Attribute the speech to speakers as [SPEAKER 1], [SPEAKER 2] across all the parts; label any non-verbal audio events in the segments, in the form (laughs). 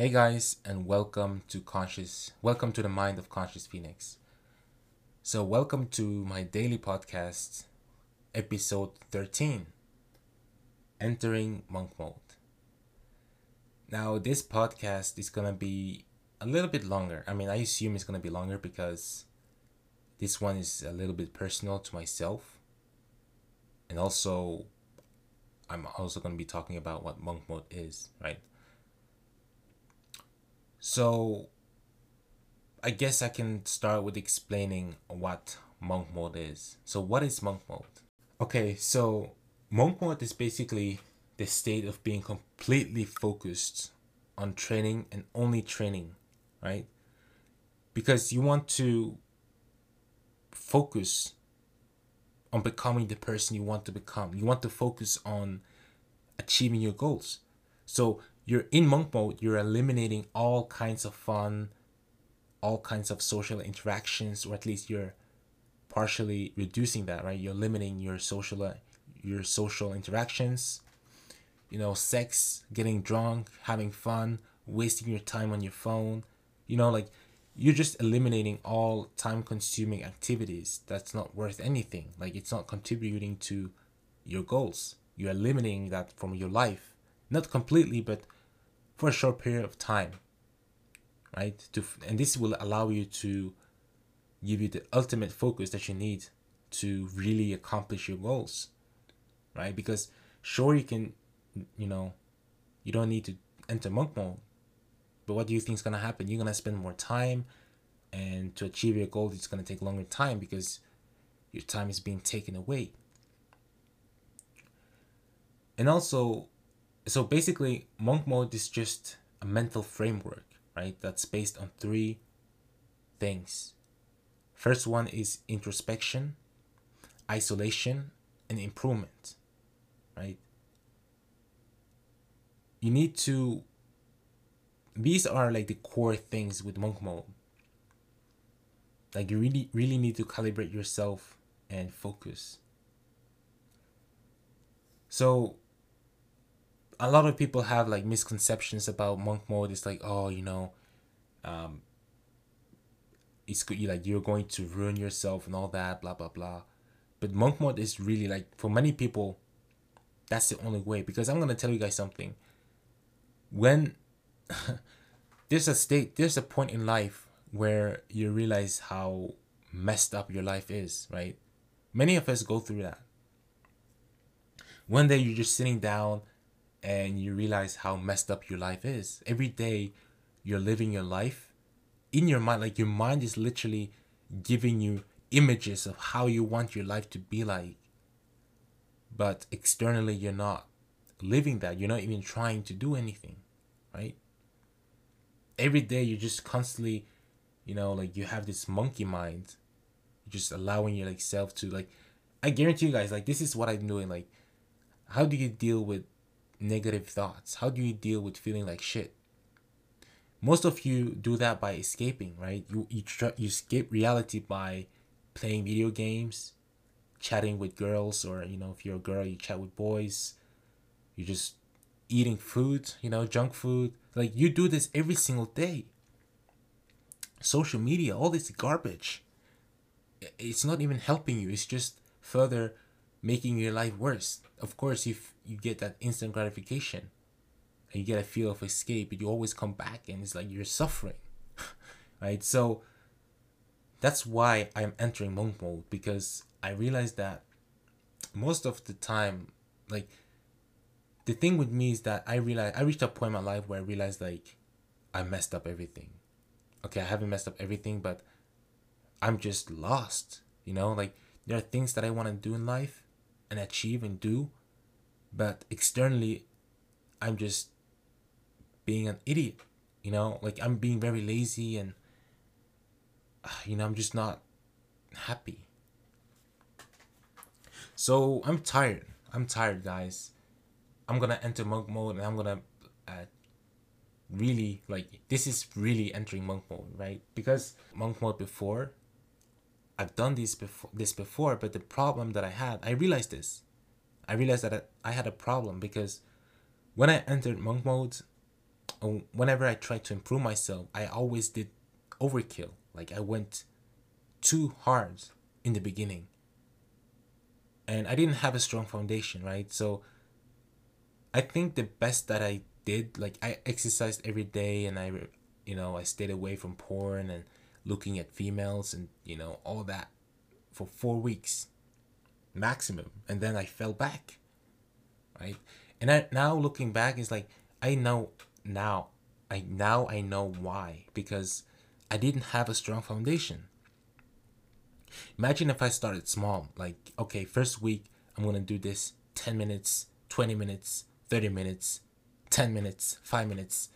[SPEAKER 1] Hey guys, and welcome to Conscious. Welcome to the Mind of Conscious Phoenix. So, welcome to my daily podcast, episode 13 Entering Monk Mode. Now, this podcast is gonna be a little bit longer. I mean, I assume it's gonna be longer because this one is a little bit personal to myself. And also, I'm also gonna be talking about what monk mode is, right? So, I guess I can start with explaining what monk mode is. So, what is monk mode? Okay, so monk mode is basically the state of being completely focused on training and only training, right? Because you want to focus on becoming the person you want to become. You want to focus on achieving your goals. So, you're in monk mode, you're eliminating all kinds of fun, all kinds of social interactions, or at least you're partially reducing that, right? You're limiting your social your social interactions, you know, sex, getting drunk, having fun, wasting your time on your phone, you know, like you're just eliminating all time consuming activities that's not worth anything. Like it's not contributing to your goals. You're eliminating that from your life. Not completely, but for a short period of time right? To and this will allow you to give you the ultimate focus that you need to really accomplish your goals right? Because sure you can you know you don't need to enter monk mode but what do you think is going to happen? You're going to spend more time and to achieve your goal it's going to take longer time because your time is being taken away. And also so basically monk mode is just a mental framework right that's based on three things. First one is introspection isolation and improvement right? You need to these are like the core things with monk mode. Like you really really need to calibrate yourself and focus. So a lot of people have like misconceptions about monk mode. It's like, oh, you know, um, it's good. You like you're going to ruin yourself and all that, blah blah blah. But monk mode is really like for many people, that's the only way. Because I'm gonna tell you guys something. When (laughs) there's a state, there's a point in life where you realize how messed up your life is, right? Many of us go through that. One day you're just sitting down and you realize how messed up your life is. Every day you're living your life in your mind, like your mind is literally giving you images of how you want your life to be like. But externally, you're not living that. You're not even trying to do anything, right? Every day you're just constantly, you know, like you have this monkey mind. You're just allowing your like self to like I guarantee you guys, like this is what I'm doing. Like, how do you deal with negative thoughts? How do you deal with feeling like shit? Most of you do that by escaping, right? You you try, you escape reality by playing video games, chatting with girls, or you know, if you're a girl, you chat with boys. You just eating food, you know, junk food. Like you do this every single day. Social media, all this garbage. It's not even helping you. It's just further making your life worse. Of course, if you get that instant gratification and you get a feel of escape, but you always come back and it's like you're suffering, (laughs) right? So that's why I'm entering monk mode because I realized that most of the time, like the thing with me is that I realized I reached a point in my life where I realized like I messed up everything. Okay, I haven't messed up everything, but I'm just lost. You know, like there are things that I want to do in life and achieve and do, but externally, I'm just being an idiot. You know, like I'm being very lazy and, you know, I'm just not happy. So I'm tired. I'm tired, guys. I'm gonna enter monk mode and I'm gonna uh, really like this is really entering monk mode, right? Because monk mode before I've done this before this before, but the problem that I had, I realized this. I realized that I had a problem because when I entered monk mode, uh, whenever I tried to improve myself, I always did overkill. Like I went too hard in the beginning. And I didn't have a strong foundation, right? So I think the best that I did, like I exercised every day and I, you know, I stayed away from porn and looking at females and, you know, all that for four weeks maximum. And then I fell back, right? And I, now looking back, it's like, I know now, I now I know why because I didn't have a strong foundation. Imagine if I started small, like, okay, first week, I'm gonna do this 10 minutes, 20 minutes, 30 minutes, 10 minutes, 5 minutes,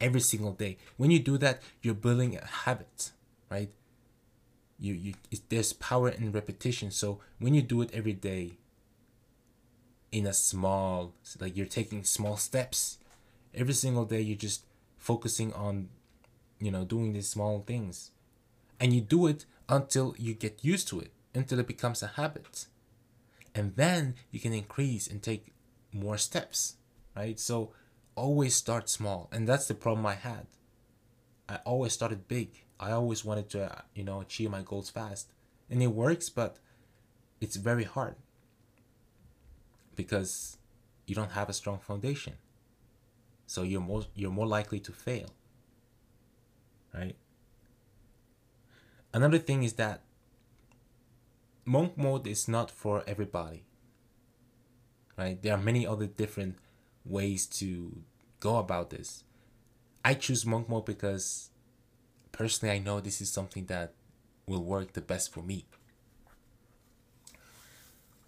[SPEAKER 1] every single day. When you do that, you're building a habit, right? You, you there's power in repetition. So when you do it every day in a small like you're taking small steps every single day you're just focusing on you know doing these small things. And you do it until you get used to it until it becomes a habit. And then you can increase and take more steps right? So always start small. And that's the problem i had. I always started big i always wanted to you know achieve my goals fast. And it works but it's very hard. Because you don't have a strong foundation. So you're more you're more likely to fail. Right? Another thing is that monk mode is not for everybody. Right? There are many other different ways to go about this. I choose monk mode because personally i know this is something that will work the best for me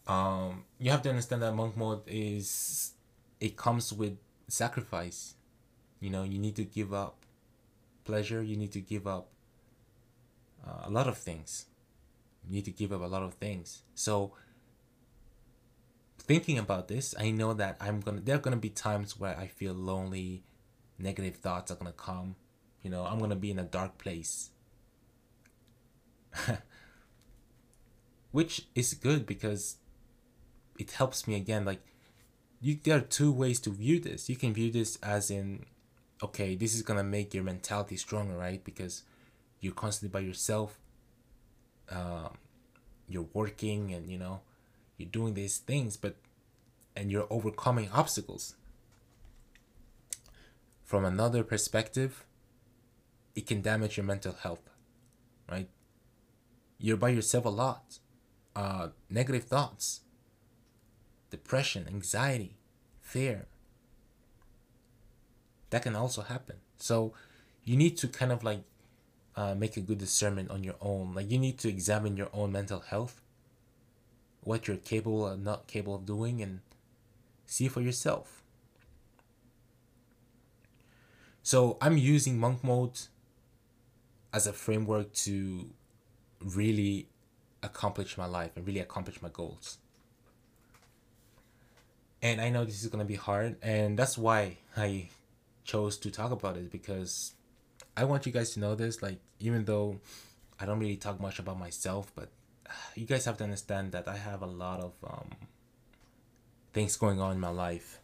[SPEAKER 1] um you have to understand that monk mode is it comes with sacrifice. You know, you need to give up pleasure, you need to give up uh, a lot of things. You need to give up a lot of things. So, thinking about this, I know that I'm gonna, there are gonna be times where I feel lonely, negative thoughts are gonna come. You know, I'm gonna be in a dark place. (laughs) Which is good because it helps me again, like you there are two ways to view this. You can view this as in, okay, this is gonna make your mentality stronger, right? Because you're constantly by yourself. Um, you're working and you know, you're doing these things, but and you're overcoming obstacles. From another perspective, it can damage your mental health, right? You're by yourself a lot. Uh, negative thoughts, depression, anxiety, fear. That can also happen. So you need to kind of like uh, make a good discernment on your own. Like you need to examine your own mental health, what you're capable or not capable of doing, and see for yourself. So I'm using monk mode as a framework to really accomplish my life and really accomplish my goals and I know this is gonna be hard, and that's why I chose to talk about it because I want you guys to know this. Like, even though I don't really talk much about myself, but you guys have to understand that I have a lot of um, things going on in my life,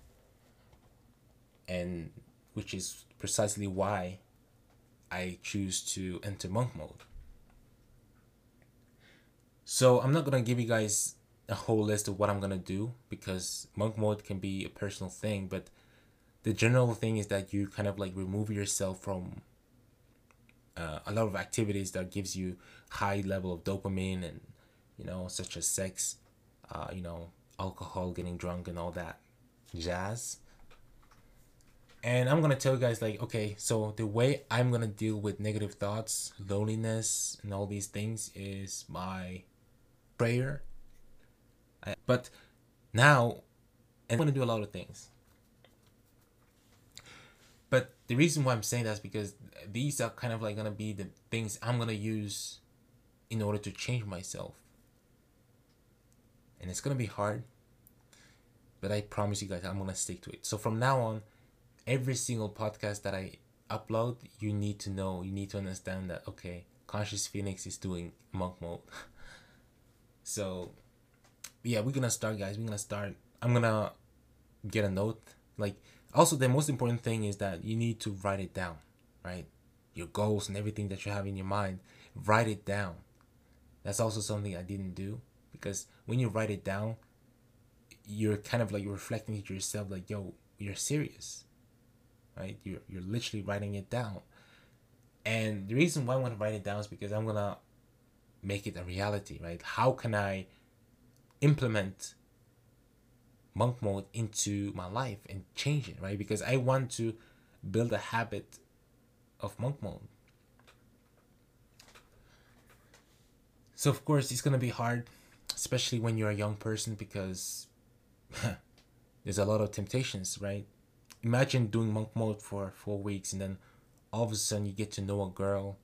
[SPEAKER 1] and which is precisely why I choose to enter monk mode. So I'm not gonna give you guys a whole list of what I'm gonna do because monk mode can be a personal thing, but the general thing is that you kind of like remove yourself from uh, a lot of activities that gives you high level of dopamine and you know such as sex, uh, you know alcohol, getting drunk, and all that jazz. And I'm gonna tell you guys like okay, so the way I'm gonna deal with negative thoughts, loneliness, and all these things is my prayer but now, I'm to do a lot of things. But the reason why I'm saying that is because these are kind of like to be the things I'm to use in order to change myself. And it's to be hard. But I promise you guys, I'm to stick to it. So from now on, every single podcast that I upload, you need to know, you need to understand that, okay, Conscious Phoenix is doing monk mode. (laughs) so yeah, we're gonna start, guys. We're gonna start. I'm gonna get a note. Like, also the most important thing is that you need to write it down right your goals and everything that you have in your mind write it down that's also something i didn't do because when you write it down you're kind of like reflecting to yourself like yo you're serious right? You're, you're literally writing it down. And the reason why i want to write it down is because i'm gonna make it a reality right? How can i implement monk mode into my life and change it right? Because i want to build a habit of monk mode. So of course it's gonna be hard especially when you're a young person because (laughs) there's a lot of temptations right imagine doing monk mode for four weeks and then all of a sudden you get to know a girl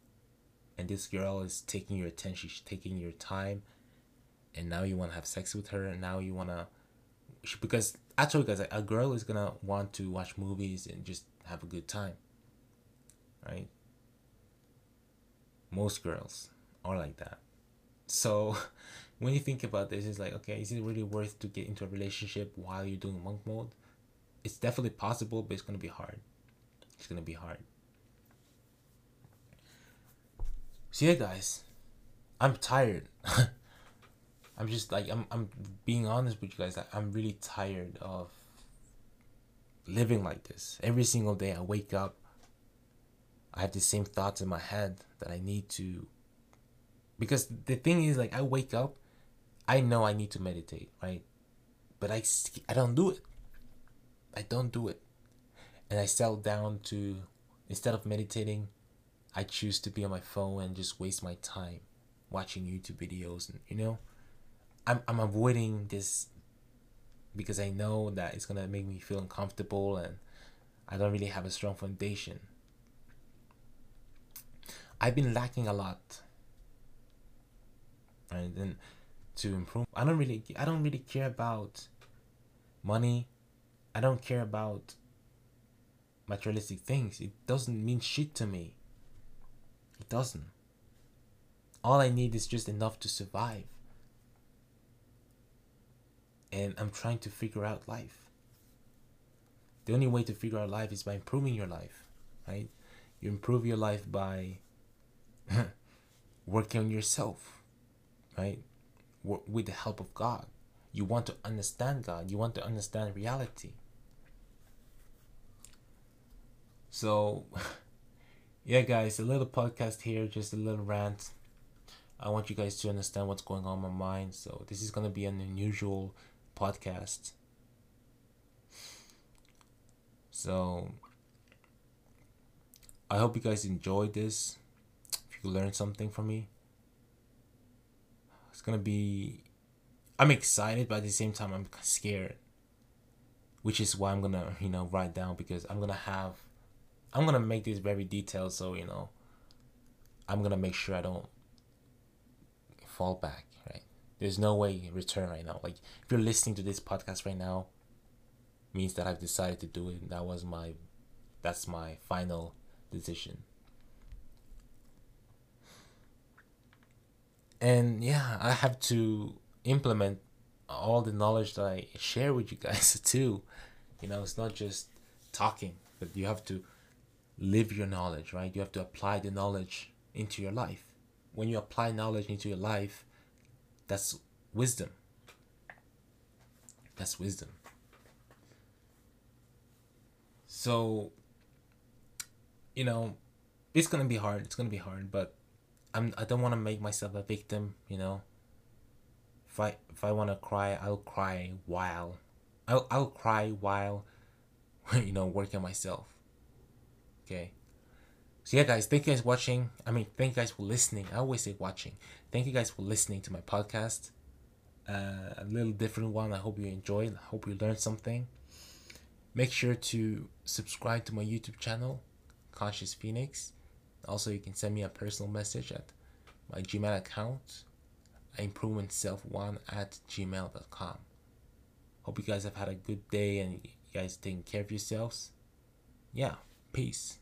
[SPEAKER 1] and this girl is taking your attention she's taking your time and now you want to have sex with her and now you want to because actually guys a girl is gonna want to watch movies and just have a good time right? Most girls are like that. So (laughs) when you think about this it's like okay is it really worth to get into a relationship while you're doing monk mode it's definitely possible but it's gonna be hard it's gonna be hard so yeah guys i'm tired (laughs) I'm just like I'm I'm being honest with you guys. Like, I'm really tired of living like this. Every single day I wake up, I have the same thoughts in my head that I need to because the thing is like I wake up, I know I need to meditate, right? But I I don't do it. I don't do it. And I settle down to instead of meditating, I choose to be on my phone and just waste my time watching YouTube videos and you know I'm I'm avoiding this because I know that it's gonna make me feel uncomfortable and I don't really have a strong foundation. I've been lacking a lot. Right, and to improve, I don't really I don't really care about money. I don't care about materialistic things. It doesn't mean shit to me. It doesn't. All I need is just enough to survive and I'm trying to figure out life. The only way to figure out life is by improving your life, right? You improve your life by (laughs) working on yourself, right? with the help of God. You want to understand God, you want to understand reality. So, (laughs) yeah, guys, a little podcast here, just a little rant. I want you guys to understand what's going on in my mind. So, this is going to be an unusual podcast. So I hope you guys enjoyed this. If you learned something from me, it's gonna be. I'm excited, but at the same time, I'm scared. Which is why I'm gonna, you know, write down because I'm gonna have, I'm gonna make this very detailed. So you know, I'm gonna make sure I don't fall back. Right? There's no way return right now. Like if you're listening to this podcast right now, means that I've decided to do it. That was my that's my final decision. And yeah, I have to implement all the knowledge that I share with you guys (laughs) too. You know, it's not just talking, but you have to live your knowledge, right? You have to apply the knowledge into your life. When you apply knowledge into your life, that's wisdom. That's wisdom. So, you know, it's gonna be hard. It's gonna be hard, but I'm. I don't want to make myself a victim. You know. If I if I want to cry, I'll cry while, I'll I'll cry while, (laughs) you know, working myself. Okay. So yeah, guys, thank you guys for watching. I mean, thank you guys for listening. I always say watching. Thank you guys for listening to my podcast. Uh, a little different one. I hope you enjoyed. I hope you learned something. Make sure to subscribe to my YouTube channel, Conscious Phoenix. Also, you can send me a personal message at my Gmail account, improvementself1 at gmail.com. Hope you guys have had a good day and you guys taking care of yourselves. Yeah, peace.